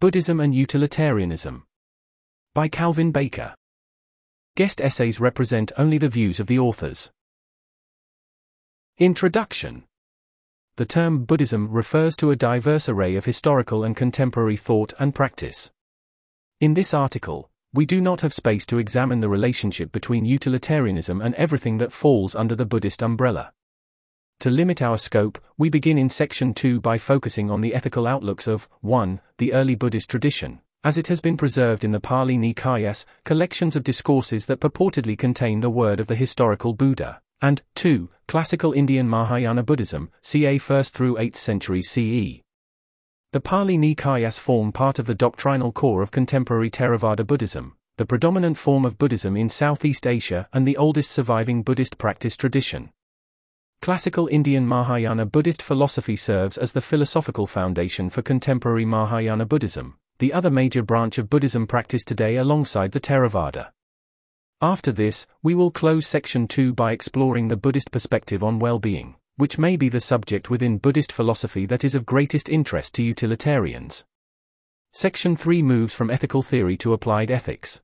Buddhism and Utilitarianism. By Calvin Baker. Guest essays represent only the views of the authors. Introduction The term Buddhism refers to a diverse array of historical and contemporary thought and practice. In this article, we do not have space to examine the relationship between utilitarianism and everything that falls under the Buddhist umbrella. To limit our scope, we begin in section 2 by focusing on the ethical outlooks of 1. The early Buddhist tradition, as it has been preserved in the Pali Nikayas, collections of discourses that purportedly contain the word of the historical Buddha, and 2. Classical Indian Mahayana Buddhism, ca 1st through 8th century CE. The Pali Nikayas form part of the doctrinal core of contemporary Theravada Buddhism, the predominant form of Buddhism in Southeast Asia and the oldest surviving Buddhist practice tradition. Classical Indian Mahayana Buddhist philosophy serves as the philosophical foundation for contemporary Mahayana Buddhism, the other major branch of Buddhism practiced today alongside the Theravada. After this, we will close section 2 by exploring the Buddhist perspective on well being, which may be the subject within Buddhist philosophy that is of greatest interest to utilitarians. Section 3 moves from ethical theory to applied ethics.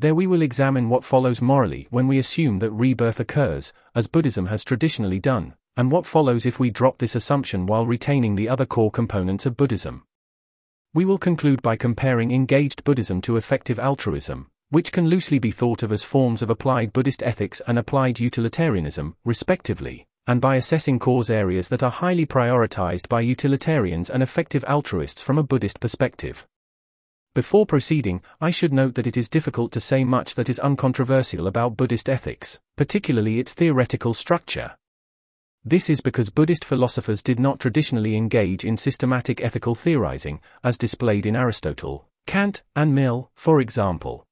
There we will examine what follows morally when we assume that rebirth occurs, as Buddhism has traditionally done, and what follows if we drop this assumption while retaining the other core components of Buddhism. We will conclude by comparing engaged Buddhism to effective altruism, which can loosely be thought of as forms of applied Buddhist ethics and applied utilitarianism, respectively, and by assessing cause areas that are highly prioritized by utilitarians and effective altruists from a Buddhist perspective. Before proceeding, I should note that it is difficult to say much that is uncontroversial about Buddhist ethics, particularly its theoretical structure. This is because Buddhist philosophers did not traditionally engage in systematic ethical theorizing, as displayed in Aristotle, Kant, and Mill, for example.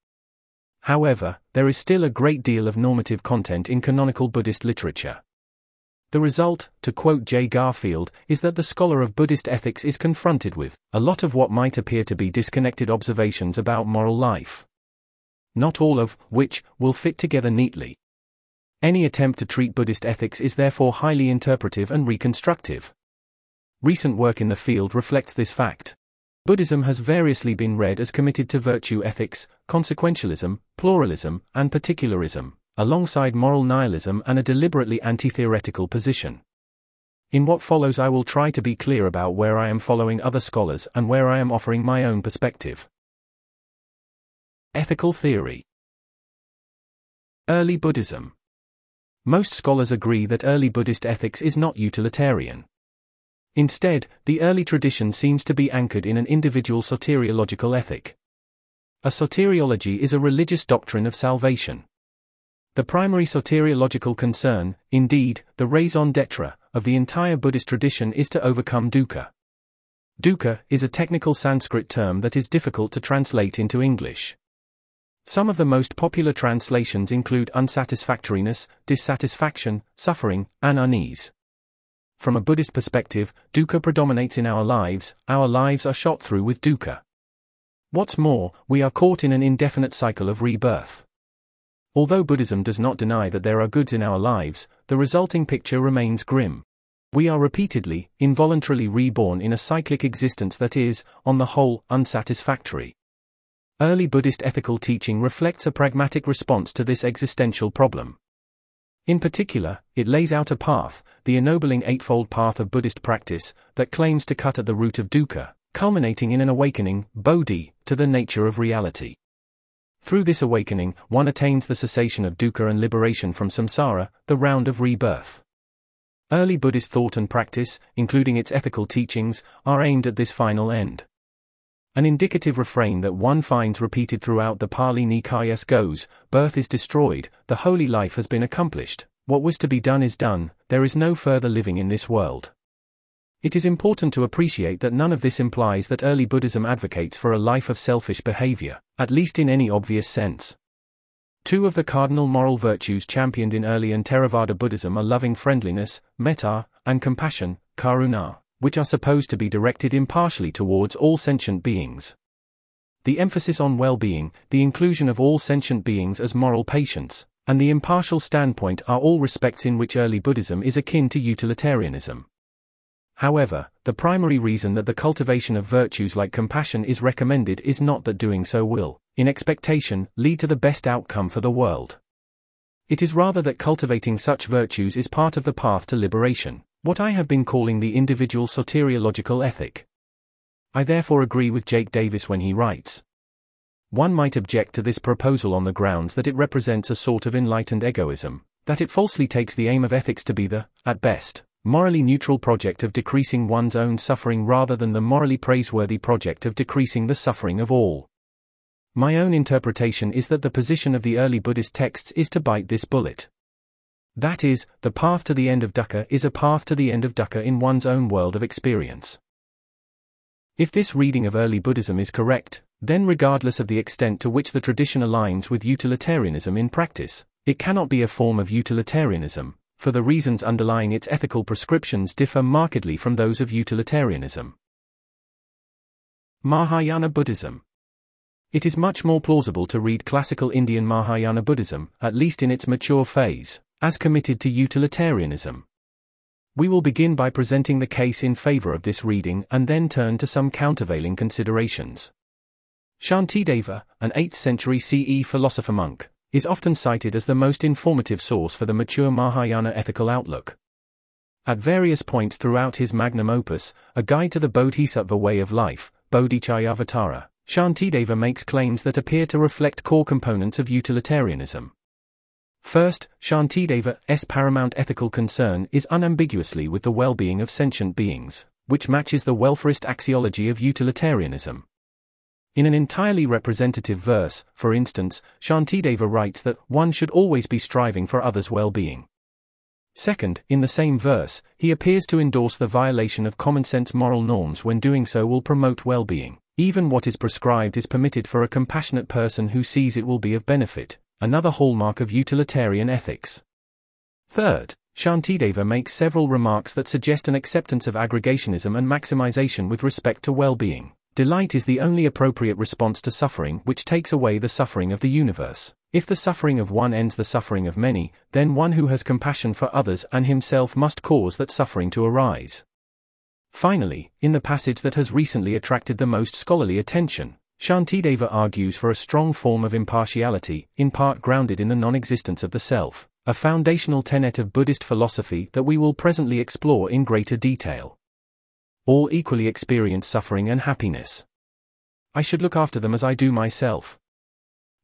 However, there is still a great deal of normative content in canonical Buddhist literature. The result, to quote J. Garfield, is that the scholar of Buddhist ethics is confronted with a lot of what might appear to be disconnected observations about moral life. Not all of which will fit together neatly. Any attempt to treat Buddhist ethics is therefore highly interpretive and reconstructive. Recent work in the field reflects this fact. Buddhism has variously been read as committed to virtue ethics, consequentialism, pluralism, and particularism alongside moral nihilism and a deliberately anti theoretical position. In what follows, I will try to be clear about where I am following other scholars and where I am offering my own perspective. Ethical Theory Early Buddhism Most scholars agree that early Buddhist ethics is not utilitarian. Instead, the early tradition seems to be anchored in an individual soteriological ethic. A soteriology is a religious doctrine of salvation. The primary soteriological concern, indeed, the raison d'etre, of the entire Buddhist tradition is to overcome dukkha. Dukkha is a technical Sanskrit term that is difficult to translate into English. Some of the most popular translations include unsatisfactoriness, dissatisfaction, suffering, and unease. From a Buddhist perspective, dukkha predominates in our lives, our lives are shot through with dukkha. What's more, we are caught in an indefinite cycle of rebirth. Although Buddhism does not deny that there are goods in our lives, the resulting picture remains grim. We are repeatedly, involuntarily reborn in a cyclic existence that is, on the whole, unsatisfactory. Early Buddhist ethical teaching reflects a pragmatic response to this existential problem. In particular, it lays out a path, the ennobling Eightfold Path of Buddhist practice, that claims to cut at the root of dukkha, culminating in an awakening, bodhi, to the nature of reality. Through this awakening, one attains the cessation of dukkha and liberation from samsara, the round of rebirth. Early Buddhist thought and practice, including its ethical teachings, are aimed at this final end. An indicative refrain that one finds repeated throughout the Pali Nikayas goes Birth is destroyed, the holy life has been accomplished, what was to be done is done, there is no further living in this world. It is important to appreciate that none of this implies that early Buddhism advocates for a life of selfish behavior, at least in any obvious sense. Two of the cardinal moral virtues championed in early and Theravada Buddhism are loving friendliness, metta, and compassion, karuna, which are supposed to be directed impartially towards all sentient beings. The emphasis on well being, the inclusion of all sentient beings as moral patients, and the impartial standpoint are all respects in which early Buddhism is akin to utilitarianism. However, the primary reason that the cultivation of virtues like compassion is recommended is not that doing so will, in expectation, lead to the best outcome for the world. It is rather that cultivating such virtues is part of the path to liberation, what I have been calling the individual soteriological ethic. I therefore agree with Jake Davis when he writes. One might object to this proposal on the grounds that it represents a sort of enlightened egoism, that it falsely takes the aim of ethics to be the, at best, morally neutral project of decreasing one's own suffering rather than the morally praiseworthy project of decreasing the suffering of all. My own interpretation is that the position of the early Buddhist texts is to bite this bullet. That is, the path to the end of dukkha is a path to the end of dukkha in one's own world of experience. If this reading of early Buddhism is correct, then regardless of the extent to which the tradition aligns with utilitarianism in practice, it cannot be a form of utilitarianism, for the reasons underlying its ethical prescriptions differ markedly from those of utilitarianism. Mahayana Buddhism it is much more plausible to read classical Indian Mahayana Buddhism, at least in its mature phase, as committed to utilitarianism. We will begin by presenting the case in favor of this reading and then turn to some countervailing considerations. Shantideva, an 8th century CE philosopher monk, is often cited as the most informative source for the mature Mahayana ethical outlook. At various points throughout his magnum opus, A Guide to the Bodhisattva Way of Life, Bodhicaryavatara, Shantideva makes claims that appear to reflect core components of utilitarianism. First, Shantideva's paramount ethical concern is unambiguously with the well being of sentient beings, which matches the welfarist axiology of utilitarianism. In an entirely representative verse, for instance, Shantideva writes that one should always be striving for others' well being. Second, in the same verse, he appears to endorse the violation of common sense moral norms when doing so will promote well being. Even what is prescribed is permitted for a compassionate person who sees it will be of benefit, another hallmark of utilitarian ethics. Third, Shantideva makes several remarks that suggest an acceptance of aggregationism and maximization with respect to well being. Delight is the only appropriate response to suffering which takes away the suffering of the universe. If the suffering of one ends the suffering of many, then one who has compassion for others and himself must cause that suffering to arise. Finally, in the passage that has recently attracted the most scholarly attention, Shantideva argues for a strong form of impartiality, in part grounded in the non existence of the self, a foundational tenet of Buddhist philosophy that we will presently explore in greater detail. All equally experience suffering and happiness. I should look after them as I do myself.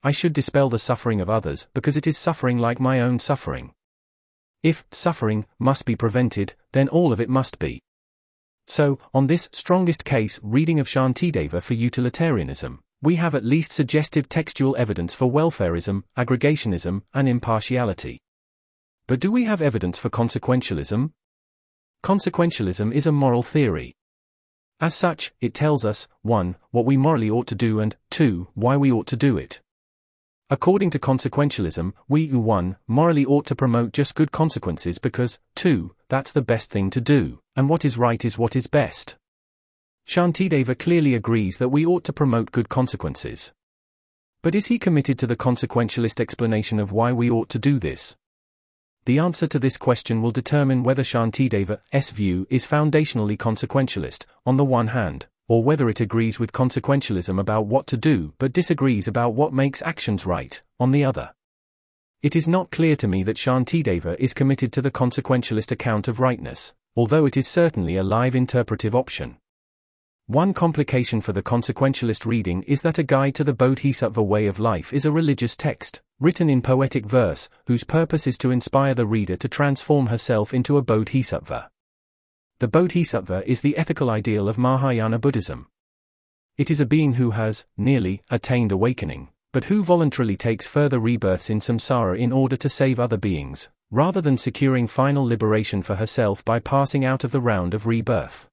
I should dispel the suffering of others because it is suffering like my own suffering. If suffering must be prevented, then all of it must be. So, on this strongest case reading of Shantideva for utilitarianism, we have at least suggestive textual evidence for welfarism, aggregationism, and impartiality. But do we have evidence for consequentialism? Consequentialism is a moral theory. As such, it tells us 1. what we morally ought to do and 2. why we ought to do it. According to consequentialism, we 1. morally ought to promote just good consequences because 2. that's the best thing to do, and what is right is what is best. Shantideva clearly agrees that we ought to promote good consequences. But is he committed to the consequentialist explanation of why we ought to do this? The answer to this question will determine whether Shantideva's view is foundationally consequentialist, on the one hand, or whether it agrees with consequentialism about what to do but disagrees about what makes actions right, on the other. It is not clear to me that Shantideva is committed to the consequentialist account of rightness, although it is certainly a live interpretive option. One complication for the consequentialist reading is that a guide to the Bodhisattva way of life is a religious text, written in poetic verse, whose purpose is to inspire the reader to transform herself into a Bodhisattva. The Bodhisattva is the ethical ideal of Mahayana Buddhism. It is a being who has, nearly, attained awakening, but who voluntarily takes further rebirths in samsara in order to save other beings, rather than securing final liberation for herself by passing out of the round of rebirth.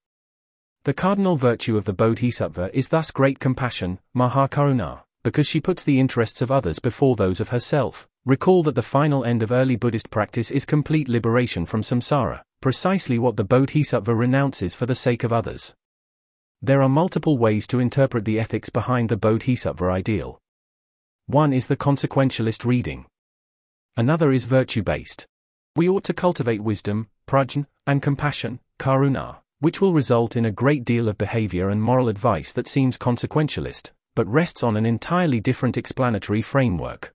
The cardinal virtue of the Bodhisattva is thus great compassion, Mahakaruna, because she puts the interests of others before those of herself. Recall that the final end of early Buddhist practice is complete liberation from samsara precisely what the Bodhisattva renounces for the sake of others. There are multiple ways to interpret the ethics behind the Bodhisattva ideal. One is the consequentialist reading. Another is virtue based. We ought to cultivate wisdom, prajna, and compassion, karuna, which will result in a great deal of behavior and moral advice that seems consequentialist, but rests on an entirely different explanatory framework.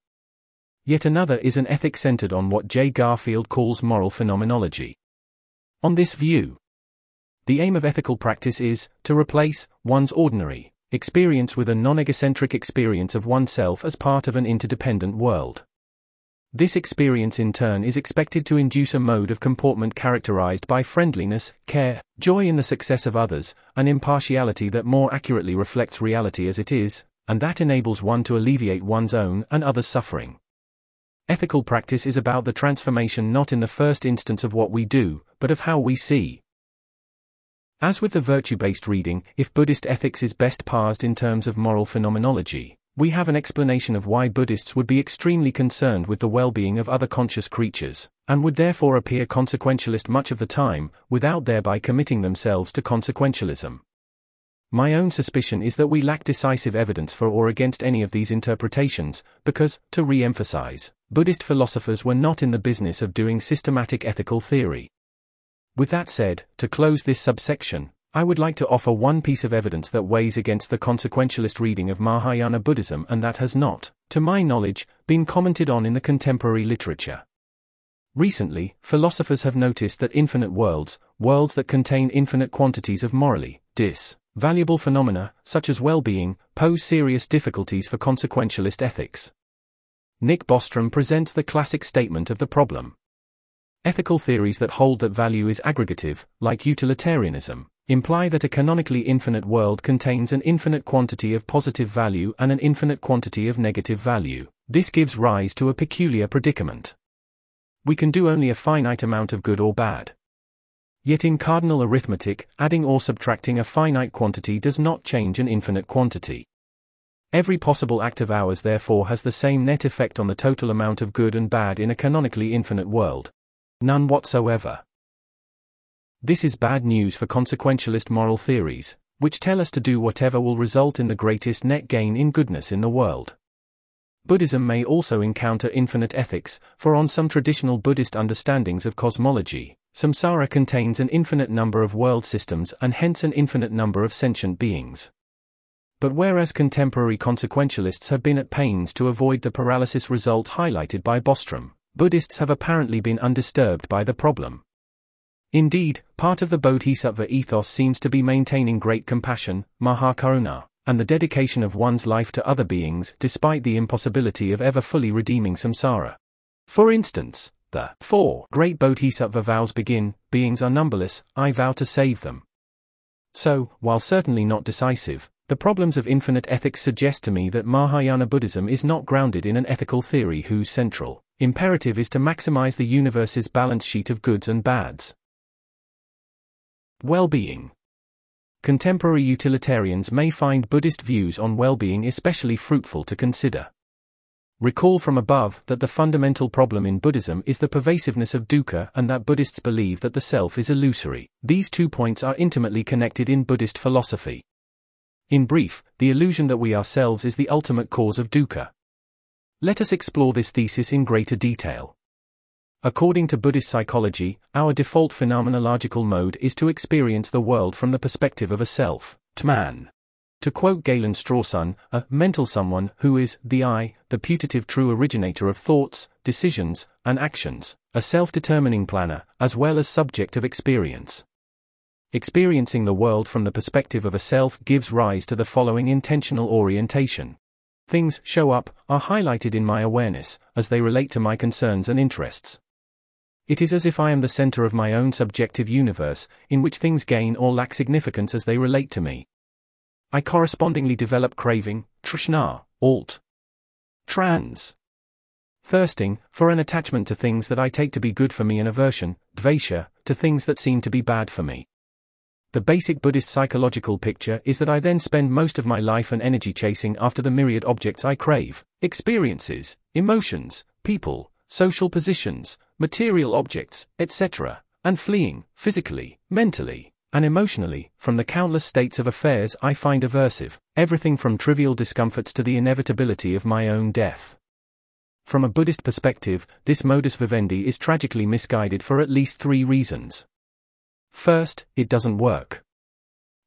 Yet another is an ethic centered on what J. Garfield calls moral phenomenology. On this view, the aim of ethical practice is to replace one's ordinary experience with a non egocentric experience of oneself as part of an interdependent world. This experience in turn is expected to induce a mode of comportment characterized by friendliness, care, joy in the success of others, an impartiality that more accurately reflects reality as it is, and that enables one to alleviate one's own and others' suffering. Ethical practice is about the transformation not in the first instance of what we do, but of how we see. As with the virtue based reading, if Buddhist ethics is best parsed in terms of moral phenomenology, we have an explanation of why Buddhists would be extremely concerned with the well being of other conscious creatures, and would therefore appear consequentialist much of the time, without thereby committing themselves to consequentialism. My own suspicion is that we lack decisive evidence for or against any of these interpretations, because, to re emphasize, Buddhist philosophers were not in the business of doing systematic ethical theory. With that said, to close this subsection, I would like to offer one piece of evidence that weighs against the consequentialist reading of Mahayana Buddhism and that has not, to my knowledge, been commented on in the contemporary literature. Recently, philosophers have noticed that infinite worlds, worlds that contain infinite quantities of morally dis valuable phenomena, such as well being, pose serious difficulties for consequentialist ethics. Nick Bostrom presents the classic statement of the problem. Ethical theories that hold that value is aggregative, like utilitarianism, imply that a canonically infinite world contains an infinite quantity of positive value and an infinite quantity of negative value. This gives rise to a peculiar predicament. We can do only a finite amount of good or bad. Yet in cardinal arithmetic, adding or subtracting a finite quantity does not change an infinite quantity. Every possible act of ours therefore has the same net effect on the total amount of good and bad in a canonically infinite world. None whatsoever. This is bad news for consequentialist moral theories, which tell us to do whatever will result in the greatest net gain in goodness in the world. Buddhism may also encounter infinite ethics, for on some traditional Buddhist understandings of cosmology, samsara contains an infinite number of world systems and hence an infinite number of sentient beings. But whereas contemporary consequentialists have been at pains to avoid the paralysis result highlighted by Bostrom, Buddhists have apparently been undisturbed by the problem. Indeed, part of the Bodhisattva ethos seems to be maintaining great compassion, mahakaruna, and the dedication of one's life to other beings despite the impossibility of ever fully redeeming samsara. For instance, the four great Bodhisattva vows begin Beings are numberless, I vow to save them. So, while certainly not decisive, the problems of infinite ethics suggest to me that Mahayana Buddhism is not grounded in an ethical theory whose central imperative is to maximize the universe's balance sheet of goods and bads. Well-being. Contemporary utilitarians may find Buddhist views on well-being especially fruitful to consider. Recall from above that the fundamental problem in Buddhism is the pervasiveness of dukkha and that Buddhists believe that the self is illusory. These two points are intimately connected in Buddhist philosophy. In brief, the illusion that we ourselves is the ultimate cause of dukkha. Let us explore this thesis in greater detail. According to Buddhist psychology, our default phenomenological mode is to experience the world from the perspective of a self, atman. To quote Galen Strawson, a mental someone who is the I, the putative true originator of thoughts, decisions, and actions, a self determining planner, as well as subject of experience. Experiencing the world from the perspective of a self gives rise to the following intentional orientation. Things show up, are highlighted in my awareness, as they relate to my concerns and interests. It is as if I am the center of my own subjective universe, in which things gain or lack significance as they relate to me. I correspondingly develop craving, trishna, alt. Trans. Thirsting, for an attachment to things that I take to be good for me and aversion, dvesha, to things that seem to be bad for me. The basic Buddhist psychological picture is that I then spend most of my life and energy chasing after the myriad objects I crave, experiences, emotions, people, social positions, material objects, etc., and fleeing, physically, mentally, and emotionally, from the countless states of affairs I find aversive, everything from trivial discomforts to the inevitability of my own death. From a Buddhist perspective, this modus vivendi is tragically misguided for at least three reasons. First, it doesn't work.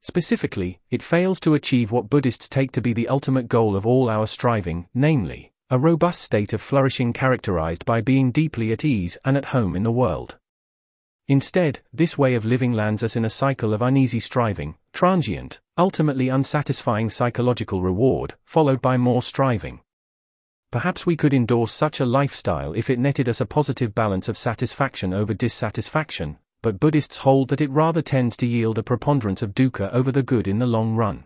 Specifically, it fails to achieve what Buddhists take to be the ultimate goal of all our striving, namely, a robust state of flourishing characterized by being deeply at ease and at home in the world. Instead, this way of living lands us in a cycle of uneasy striving, transient, ultimately unsatisfying psychological reward, followed by more striving. Perhaps we could endorse such a lifestyle if it netted us a positive balance of satisfaction over dissatisfaction, but Buddhists hold that it rather tends to yield a preponderance of dukkha over the good in the long run.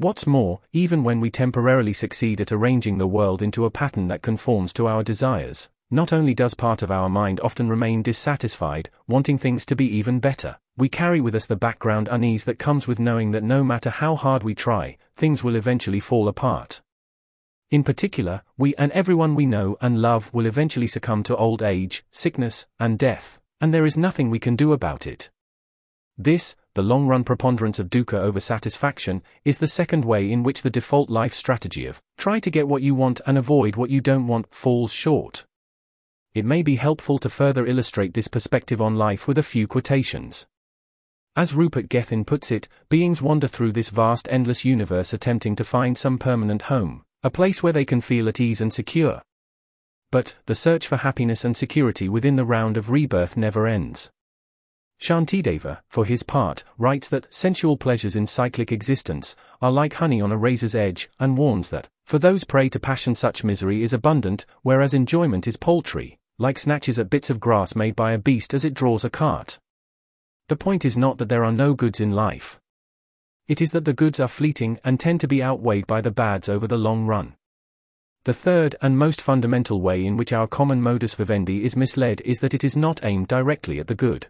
What's more, even when we temporarily succeed at arranging the world into a pattern that conforms to our desires, not only does part of our mind often remain dissatisfied, wanting things to be even better, we carry with us the background unease that comes with knowing that no matter how hard we try, things will eventually fall apart. In particular, we and everyone we know and love will eventually succumb to old age, sickness, and death, and there is nothing we can do about it. This, the long run preponderance of dukkha over satisfaction, is the second way in which the default life strategy of try to get what you want and avoid what you don't want falls short. It may be helpful to further illustrate this perspective on life with a few quotations. As Rupert Gethin puts it, beings wander through this vast endless universe attempting to find some permanent home, a place where they can feel at ease and secure. But, the search for happiness and security within the round of rebirth never ends. Shantideva, for his part, writes that sensual pleasures in cyclic existence are like honey on a razor's edge, and warns that, for those prey to passion, such misery is abundant, whereas enjoyment is paltry like snatches at bits of grass made by a beast as it draws a cart. The point is not that there are no goods in life. It is that the goods are fleeting and tend to be outweighed by the bads over the long run. The third and most fundamental way in which our common modus vivendi is misled is that it is not aimed directly at the good.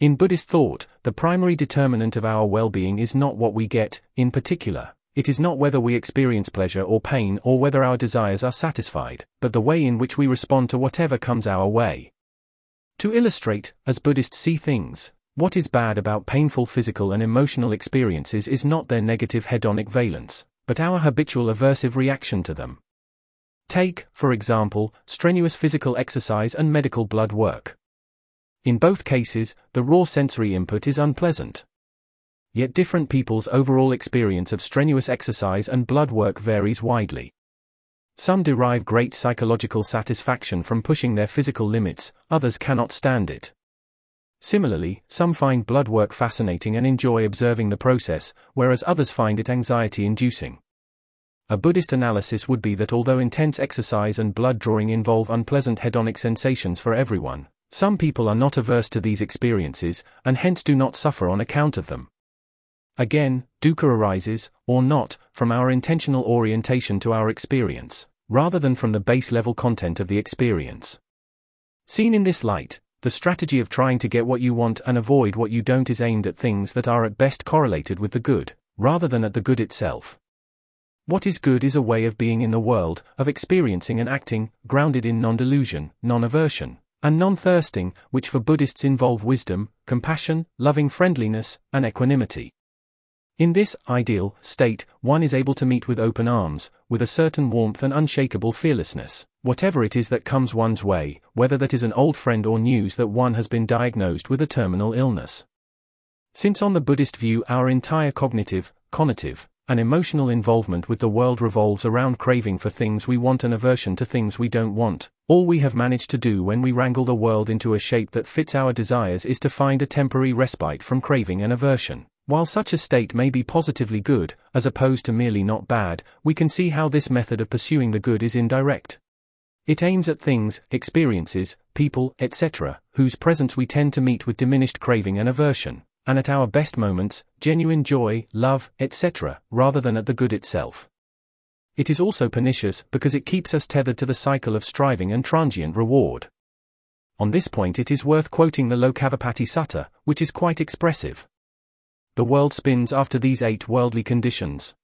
In Buddhist thought, the primary determinant of our well being is not what we get, in particular, it is not whether we experience pleasure or pain or whether our desires are satisfied, but the way in which we respond to whatever comes our way. To illustrate, as Buddhists see things, what is bad about painful physical and emotional experiences is not their negative hedonic valence, but our habitual aversive reaction to them. Take, for example, strenuous physical exercise and medical blood work. In both cases, the raw sensory input is unpleasant. Yet different people's overall experience of strenuous exercise and blood work varies widely. Some derive great psychological satisfaction from pushing their physical limits, others cannot stand it. Similarly, some find blood work fascinating and enjoy observing the process, whereas others find it anxiety inducing. A Buddhist analysis would be that although intense exercise and blood drawing involve unpleasant hedonic sensations for everyone, some people are not averse to these experiences, and hence do not suffer on account of them. Again, dukkha arises, or not, from our intentional orientation to our experience, rather than from the base level content of the experience. Seen in this light, the strategy of trying to get what you want and avoid what you don't is aimed at things that are at best correlated with the good, rather than at the good itself. What is good is a way of being in the world, of experiencing and acting, grounded in non delusion, non aversion, and non thirsting, which for Buddhists involve wisdom, compassion, loving friendliness, and equanimity. In this ideal state, one is able to meet with open arms, with a certain warmth and unshakable fearlessness, whatever it is that comes one's way, whether that is an old friend or news that one has been diagnosed with a terminal illness. Since on the Buddhist view our entire cognitive, conative, and emotional involvement with the world revolves around craving for things we want and aversion to things we don't want, all we have managed to do when we wrangle the world into a shape that fits our desires is to find a temporary respite from craving and aversion. While such a state may be positively good, as opposed to merely not bad, we can see how this method of pursuing the good is indirect. It aims at things, experiences, people, etc., whose presence we tend to meet with diminished craving and aversion, and at our best moments, genuine joy, love, etc., rather than at the good itself. It is also pernicious because it keeps us tethered to the cycle of striving and transient reward. On this point, it is worth quoting the Lokavipatti Sutta, which is quite expressive the world spins after these eight worldly conditions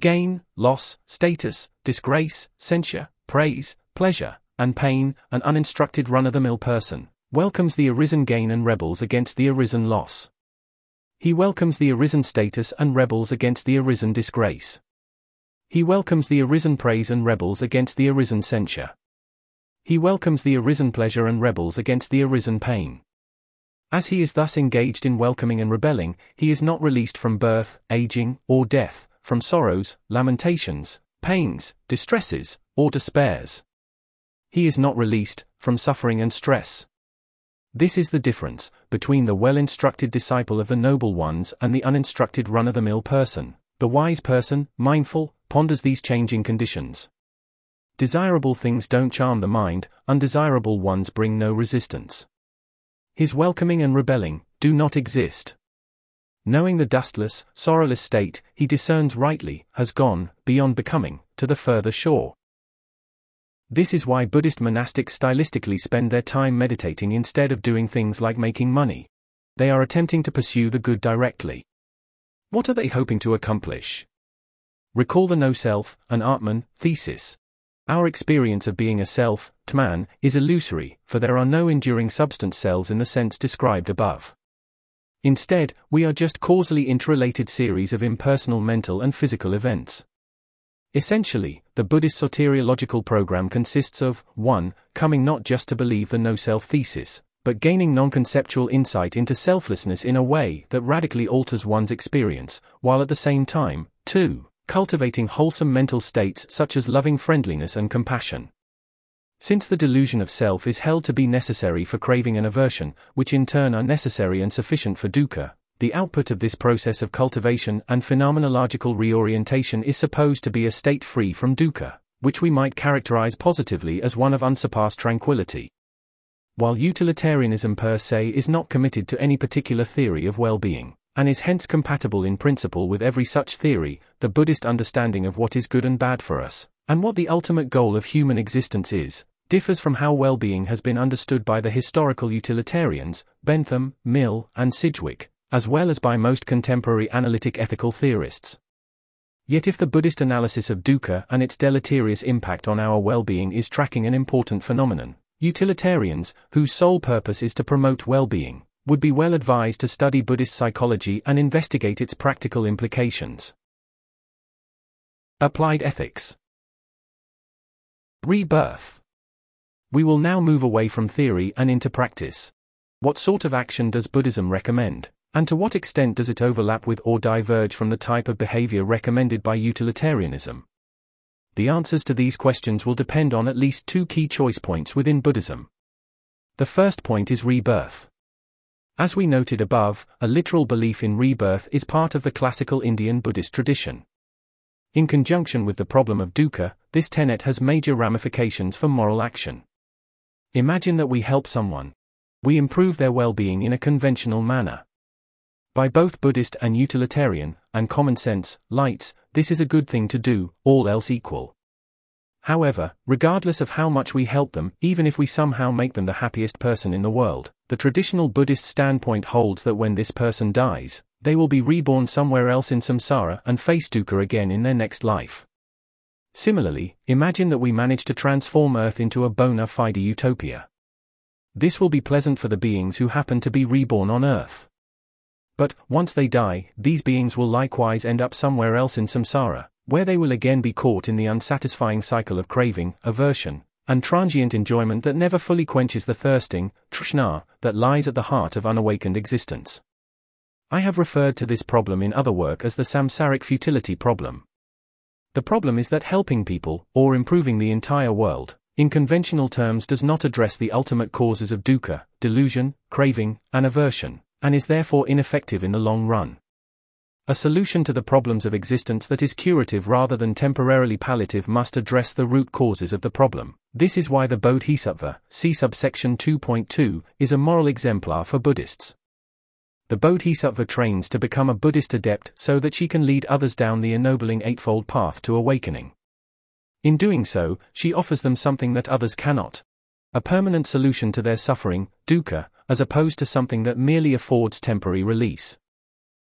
gain, loss, status, disgrace, censure, praise, pleasure, and pain. An uninstructed run of the mill person welcomes the arisen gain and rebels against the arisen loss. He welcomes the arisen status and rebels against the arisen disgrace. He welcomes the arisen praise and rebels against the arisen censure. He welcomes the arisen pleasure and rebels against the arisen pain. As he is thus engaged in welcoming and rebelling, he is not released from birth, aging, or death, from sorrows, lamentations, pains, distresses, or despairs. He is not released from suffering and stress. This is the difference between the well instructed disciple of the noble ones and the uninstructed run of the mill person. The wise person, mindful, ponders these changing conditions. Desirable things don't charm the mind, undesirable ones bring no resistance. His welcoming and rebelling do not exist. Knowing the dustless, sorrowless state, he discerns rightly, has gone, beyond becoming, to the further shore. This is why Buddhist monastics stylistically spend their time meditating instead of doing things like making money. They are attempting to pursue the good directly. What are they hoping to accomplish? Recall the no self, anatman, thesis. Our experience of being a self, atman, is illusory, for there are no enduring substance cells in the sense described above. Instead, we are just causally interrelated series of impersonal mental and physical events. Essentially, the Buddhist soteriological program consists of 1. Coming not just to believe the no self thesis, but gaining non conceptual insight into selflessness in a way that radically alters one's experience, while at the same time, 2. Cultivating wholesome mental states such as loving friendliness and compassion. Since the delusion of self is held to be necessary for craving and aversion, which in turn are necessary and sufficient for dukkha, the output of this process of cultivation and phenomenological reorientation is supposed to be a state free from dukkha, which we might characterize positively as one of unsurpassed tranquility. While utilitarianism per se is not committed to any particular theory of well being, and is hence compatible in principle with every such theory, the Buddhist understanding of what is good and bad for us, and what the ultimate goal of human existence is, differs from how well being has been understood by the historical utilitarians, Bentham, Mill, and Sidgwick, as well as by most contemporary analytic ethical theorists. Yet if the Buddhist analysis of dukkha and its deleterious impact on our well-being is tracking an important phenomenon, utilitarians, whose sole purpose is to promote well-being, would be well advised to study Buddhist psychology and investigate its practical implications. Applied Ethics Rebirth We will now move away from theory and into practice. What sort of action does Buddhism recommend? And to what extent does it overlap with or diverge from the type of behavior recommended by utilitarianism? The answers to these questions will depend on at least two key choice points within Buddhism. The first point is rebirth. As we noted above, a literal belief in rebirth is part of the classical Indian Buddhist tradition. In conjunction with the problem of dukkha, this tenet has major ramifications for moral action. Imagine that we help someone. We improve their well being in a conventional manner. By both Buddhist and utilitarian, and common sense, lights, this is a good thing to do, all else equal. However, regardless of how much we help them, even if we somehow make them the happiest person in the world, the traditional Buddhist standpoint holds that when this person dies, they will be reborn somewhere else in samsara and face dukkha again in their next life. Similarly, imagine that we manage to transform Earth into a bona fide utopia. This will be pleasant for the beings who happen to be reborn on Earth. But, once they die, these beings will likewise end up somewhere else in samsara, where they will again be caught in the unsatisfying cycle of craving, aversion, and transient enjoyment that never fully quenches the thirsting, trishna, that lies at the heart of unawakened existence. I have referred to this problem in other work as the samsaric futility problem. The problem is that helping people, or improving the entire world, in conventional terms does not address the ultimate causes of dukkha, delusion, craving, and aversion and is therefore ineffective in the long run. A solution to the problems of existence that is curative rather than temporarily palliative must address the root causes of the problem. This is why the Bodhisattva, see subsection 2.2, is a moral exemplar for Buddhists. The Bodhisattva trains to become a Buddhist adept so that she can lead others down the ennobling Eightfold Path to awakening. In doing so, she offers them something that others cannot a permanent solution to their suffering, dukkha, as opposed to something that merely affords temporary release.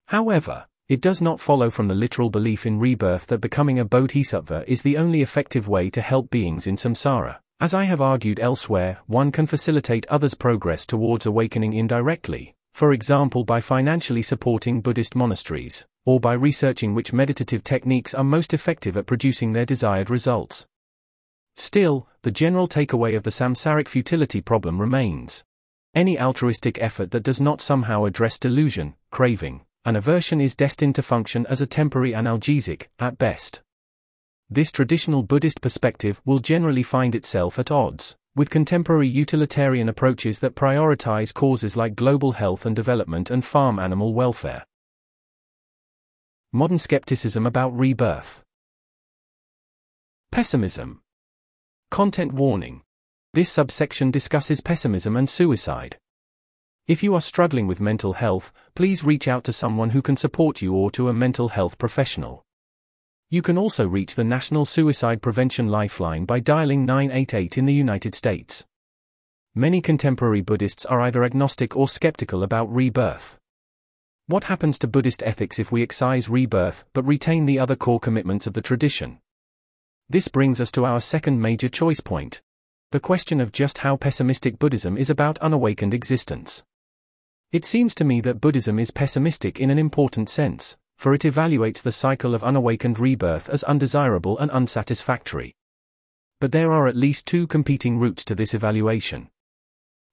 However, it does not follow from the literal belief in rebirth that becoming a bodhisattva is the only effective way to help beings in samsara. As I have argued elsewhere, one can facilitate others' progress towards awakening indirectly, for example by financially supporting Buddhist monasteries, or by researching which meditative techniques are most effective at producing their desired results. Still, the general takeaway of the samsaric futility problem remains. Any altruistic effort that does not somehow address delusion, craving, and aversion is destined to function as a temporary analgesic, at best. This traditional Buddhist perspective will generally find itself at odds with contemporary utilitarian approaches that prioritize causes like global health and development and farm animal welfare. Modern skepticism about rebirth. Pessimism. Content warning. This subsection discusses pessimism and suicide. If you are struggling with mental health, please reach out to someone who can support you or to a mental health professional. You can also reach the National Suicide Prevention Lifeline by dialing 988 in the United States. Many contemporary Buddhists are either agnostic or skeptical about rebirth. What happens to Buddhist ethics if we excise rebirth but retain the other core commitments of the tradition? This brings us to our second major choice point the question of just how pessimistic Buddhism is about unawakened existence. It seems to me that Buddhism is pessimistic in an important sense, for it evaluates the cycle of unawakened rebirth as undesirable and unsatisfactory. But there are at least two competing routes to this evaluation.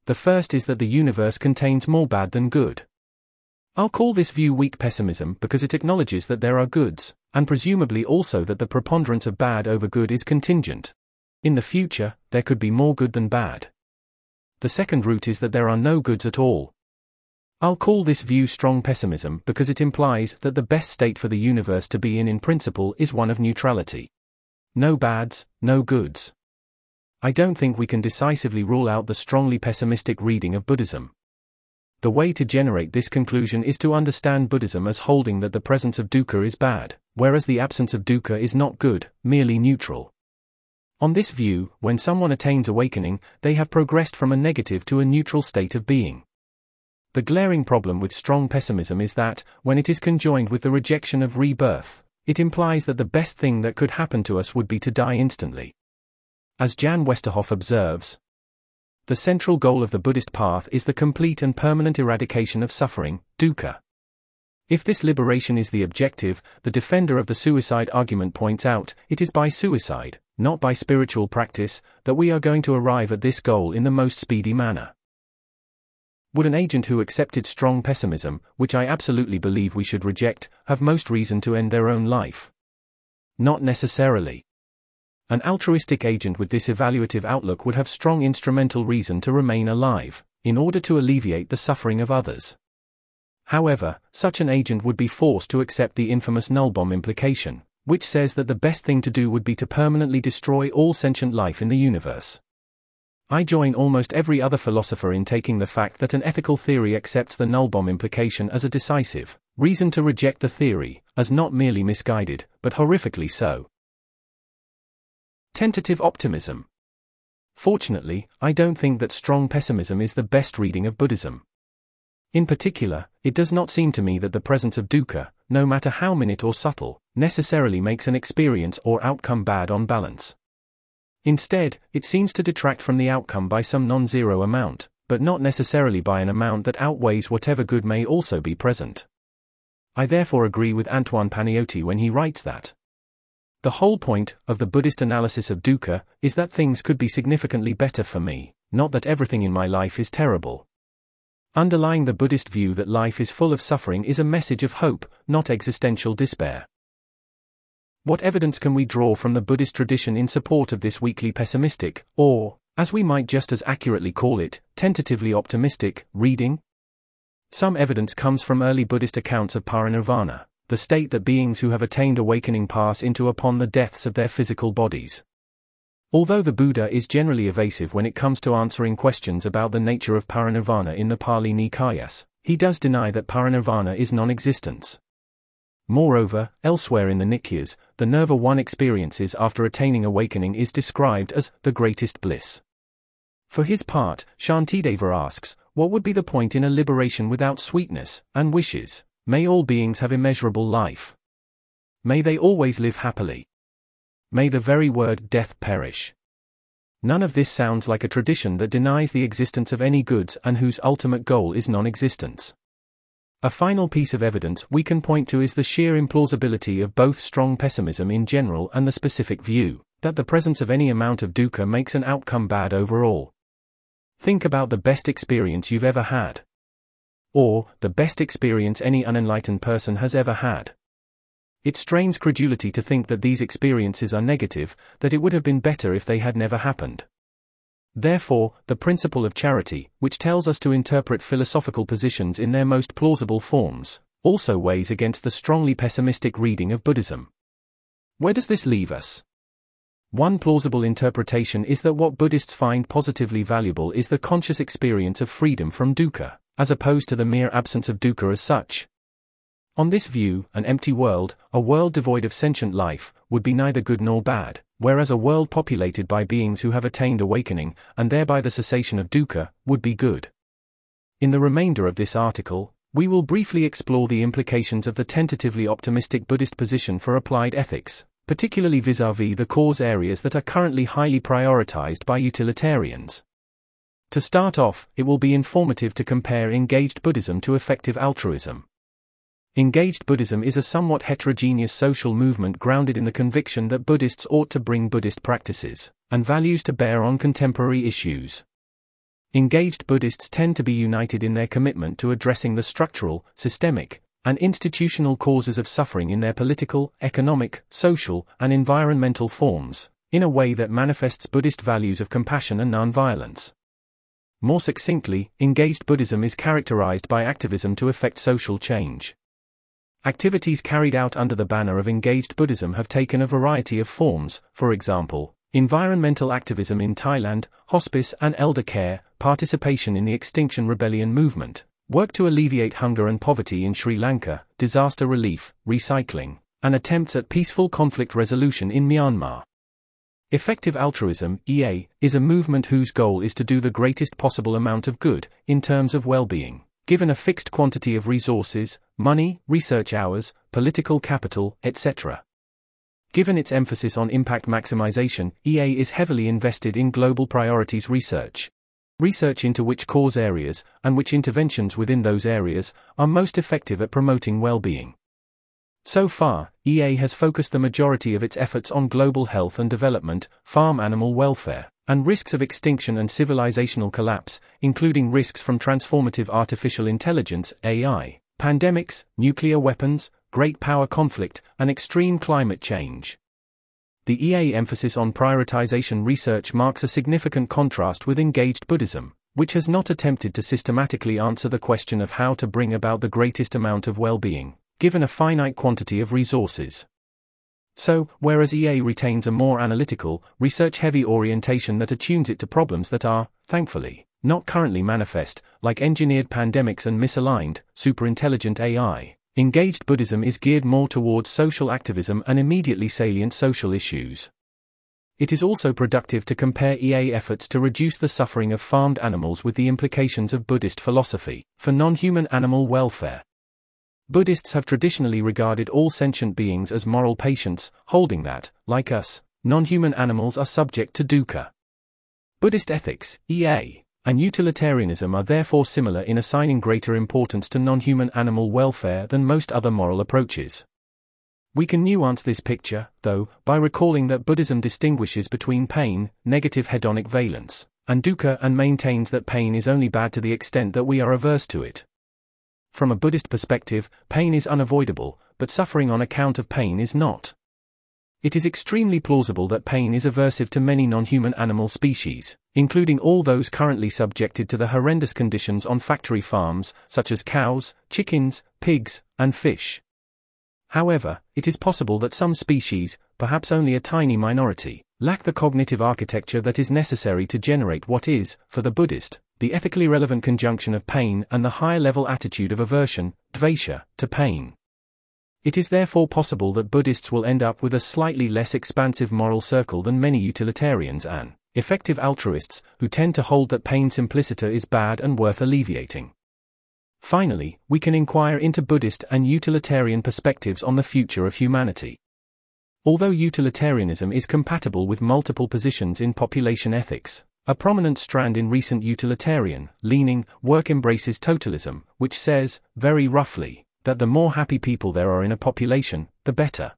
The first is that the universe contains more bad than good. I'll call this view weak pessimism because it acknowledges that there are goods, and presumably also that the preponderance of bad over good is contingent. In the future, there could be more good than bad. The second route is that there are no goods at all, I'll call this view strong pessimism because it implies that the best state for the universe to be in in principle is one of neutrality. No bads, no goods. I don't think we can decisively rule out the strongly pessimistic reading of Buddhism. The way to generate this conclusion is to understand Buddhism as holding that the presence of dukkha is bad, whereas the absence of dukkha is not good, merely neutral. On this view, when someone attains awakening, they have progressed from a negative to a neutral state of being. The glaring problem with strong pessimism is that, when it is conjoined with the rejection of rebirth, it implies that the best thing that could happen to us would be to die instantly. As Jan Westerhoff observes, the central goal of the Buddhist path is the complete and permanent eradication of suffering, dukkha. If this liberation is the objective, the defender of the suicide argument points out, it is by suicide, not by spiritual practice, that we are going to arrive at this goal in the most speedy manner. Would an agent who accepted strong pessimism, which I absolutely believe we should reject, have most reason to end their own life? Not necessarily. An altruistic agent with this evaluative outlook would have strong instrumental reason to remain alive, in order to alleviate the suffering of others. However, such an agent would be forced to accept the infamous null bomb implication, which says that the best thing to do would be to permanently destroy all sentient life in the universe. I join almost every other philosopher in taking the fact that an ethical theory accepts the null bomb implication as a decisive reason to reject the theory, as not merely misguided, but horrifically so. Tentative optimism. Fortunately, I don't think that strong pessimism is the best reading of Buddhism. In particular, it does not seem to me that the presence of dukkha, no matter how minute or subtle, necessarily makes an experience or outcome bad on balance. Instead, it seems to detract from the outcome by some non zero amount, but not necessarily by an amount that outweighs whatever good may also be present. I therefore agree with Antoine Panaïoti when he writes that the whole point of the Buddhist analysis of dukkha is that things could be significantly better for me, not that everything in my life is terrible. Underlying the Buddhist view that life is full of suffering is a message of hope, not existential despair. What evidence can we draw from the Buddhist tradition in support of this weakly pessimistic, or, as we might just as accurately call it, tentatively optimistic, reading? Some evidence comes from early Buddhist accounts of parinirvana, the state that beings who have attained awakening pass into upon the deaths of their physical bodies. Although the Buddha is generally evasive when it comes to answering questions about the nature of parinirvana in the Pali Nikayas, he does deny that parinirvana is non existence. Moreover, elsewhere in the Nikayas, the Nirvana one experiences after attaining awakening is described as the greatest bliss. For his part, Shantideva asks, what would be the point in a liberation without sweetness, and wishes? May all beings have immeasurable life. May they always live happily. May the very word death perish. None of this sounds like a tradition that denies the existence of any goods and whose ultimate goal is non existence. A final piece of evidence we can point to is the sheer implausibility of both strong pessimism in general and the specific view that the presence of any amount of dukkha makes an outcome bad overall. Think about the best experience you've ever had. Or, the best experience any unenlightened person has ever had. It strains credulity to think that these experiences are negative, that it would have been better if they had never happened. Therefore, the principle of charity, which tells us to interpret philosophical positions in their most plausible forms, also weighs against the strongly pessimistic reading of Buddhism. Where does this leave us? One plausible interpretation is that what Buddhists find positively valuable is the conscious experience of freedom from dukkha, as opposed to the mere absence of dukkha as such. On this view, an empty world, a world devoid of sentient life, would be neither good nor bad, whereas a world populated by beings who have attained awakening, and thereby the cessation of dukkha, would be good. In the remainder of this article, we will briefly explore the implications of the tentatively optimistic Buddhist position for applied ethics, particularly vis a vis the cause areas that are currently highly prioritized by utilitarians. To start off, it will be informative to compare engaged Buddhism to effective altruism. Engaged Buddhism is a somewhat heterogeneous social movement grounded in the conviction that Buddhists ought to bring Buddhist practices and values to bear on contemporary issues. Engaged Buddhists tend to be united in their commitment to addressing the structural, systemic, and institutional causes of suffering in their political, economic, social, and environmental forms, in a way that manifests Buddhist values of compassion and nonviolence. More succinctly, engaged Buddhism is characterized by activism to effect social change. Activities carried out under the banner of engaged Buddhism have taken a variety of forms, for example, environmental activism in Thailand, hospice and elder care, participation in the Extinction Rebellion movement, work to alleviate hunger and poverty in Sri Lanka, disaster relief, recycling, and attempts at peaceful conflict resolution in Myanmar. Effective altruism, EA, is a movement whose goal is to do the greatest possible amount of good, in terms of well being given a fixed quantity of resources, money, research hours, political capital, etc. Given its emphasis on impact maximization, EA is heavily invested in global priorities research. Research into which cause areas, and which interventions within those areas, are most effective at promoting well being. So far, EA has focused the majority of its efforts on global health and development, farm animal welfare, and risks of extinction and civilizational collapse, including risks from transformative artificial intelligence, AI, pandemics, nuclear weapons, great power conflict, and extreme climate change. The EA emphasis on prioritization research marks a significant contrast with engaged Buddhism, which has not attempted to systematically answer the question of how to bring about the greatest amount of well being, given a finite quantity of resources. So, whereas EA retains a more analytical, research heavy orientation that attunes it to problems that are, thankfully, not currently manifest, like engineered pandemics and misaligned, superintelligent AI, engaged Buddhism is geared more towards social activism and immediately salient social issues. It is also productive to compare EA efforts to reduce the suffering of farmed animals with the implications of Buddhist philosophy for non human animal welfare. Buddhists have traditionally regarded all sentient beings as moral patients, holding that, like us, non human animals are subject to dukkha. Buddhist ethics, EA, and utilitarianism are therefore similar in assigning greater importance to non human animal welfare than most other moral approaches. We can nuance this picture, though, by recalling that Buddhism distinguishes between pain, negative hedonic valence, and dukkha and maintains that pain is only bad to the extent that we are averse to it. From a Buddhist perspective, pain is unavoidable, but suffering on account of pain is not. It is extremely plausible that pain is aversive to many non human animal species, including all those currently subjected to the horrendous conditions on factory farms, such as cows, chickens, pigs, and fish. However, it is possible that some species, perhaps only a tiny minority, lack the cognitive architecture that is necessary to generate what is, for the Buddhist, the ethically relevant conjunction of pain and the higher level attitude of aversion, dvesha, to pain. It is therefore possible that Buddhists will end up with a slightly less expansive moral circle than many utilitarians and effective altruists, who tend to hold that pain simpliciter is bad and worth alleviating. Finally, we can inquire into Buddhist and utilitarian perspectives on the future of humanity. Although utilitarianism is compatible with multiple positions in population ethics, a prominent strand in recent utilitarian, leaning, work embraces totalism, which says, very roughly, that the more happy people there are in a population, the better.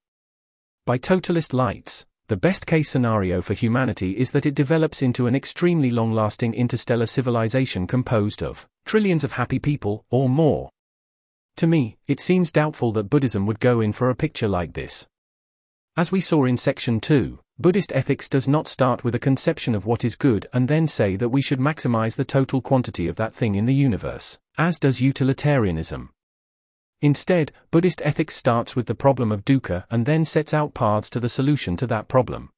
By totalist lights, the best case scenario for humanity is that it develops into an extremely long lasting interstellar civilization composed of trillions of happy people, or more. To me, it seems doubtful that Buddhism would go in for a picture like this. As we saw in section 2, Buddhist ethics does not start with a conception of what is good and then say that we should maximize the total quantity of that thing in the universe, as does utilitarianism. Instead, Buddhist ethics starts with the problem of dukkha and then sets out paths to the solution to that problem.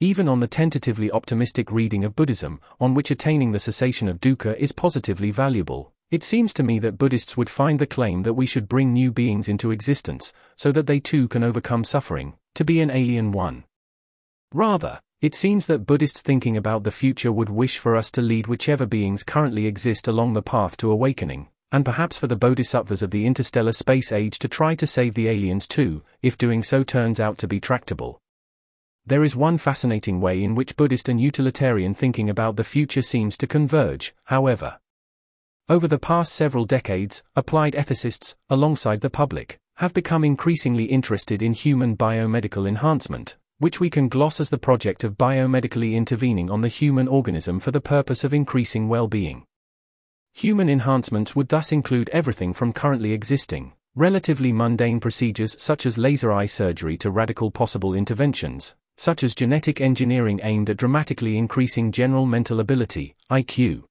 Even on the tentatively optimistic reading of Buddhism, on which attaining the cessation of dukkha is positively valuable, it seems to me that Buddhists would find the claim that we should bring new beings into existence, so that they too can overcome suffering, to be an alien one. Rather, it seems that Buddhists thinking about the future would wish for us to lead whichever beings currently exist along the path to awakening, and perhaps for the bodhisattvas of the interstellar space age to try to save the aliens too, if doing so turns out to be tractable. There is one fascinating way in which Buddhist and utilitarian thinking about the future seems to converge, however. Over the past several decades, applied ethicists, alongside the public, have become increasingly interested in human biomedical enhancement, which we can gloss as the project of biomedically intervening on the human organism for the purpose of increasing well being. Human enhancements would thus include everything from currently existing, relatively mundane procedures such as laser eye surgery to radical possible interventions, such as genetic engineering aimed at dramatically increasing general mental ability, IQ.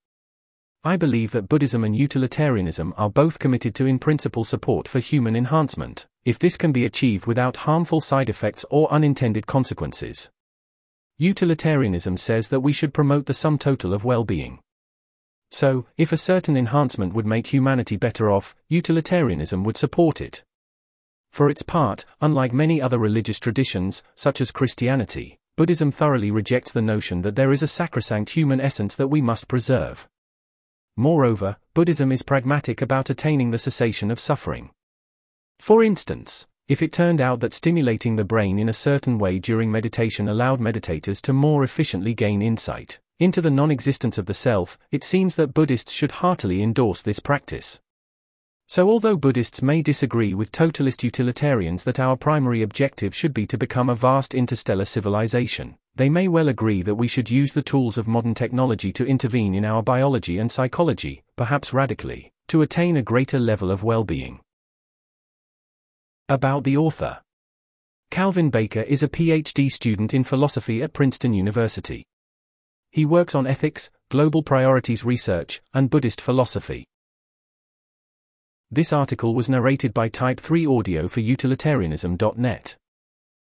I believe that Buddhism and utilitarianism are both committed to in principle support for human enhancement, if this can be achieved without harmful side effects or unintended consequences. Utilitarianism says that we should promote the sum total of well being. So, if a certain enhancement would make humanity better off, utilitarianism would support it. For its part, unlike many other religious traditions, such as Christianity, Buddhism thoroughly rejects the notion that there is a sacrosanct human essence that we must preserve. Moreover, Buddhism is pragmatic about attaining the cessation of suffering. For instance, if it turned out that stimulating the brain in a certain way during meditation allowed meditators to more efficiently gain insight, into the non existence of the self, it seems that Buddhists should heartily endorse this practice. So, although Buddhists may disagree with totalist utilitarians that our primary objective should be to become a vast interstellar civilization, they may well agree that we should use the tools of modern technology to intervene in our biology and psychology, perhaps radically, to attain a greater level of well being. About the author Calvin Baker is a PhD student in philosophy at Princeton University. He works on ethics, global priorities research, and Buddhist philosophy. This article was narrated by Type 3 Audio for utilitarianism.net.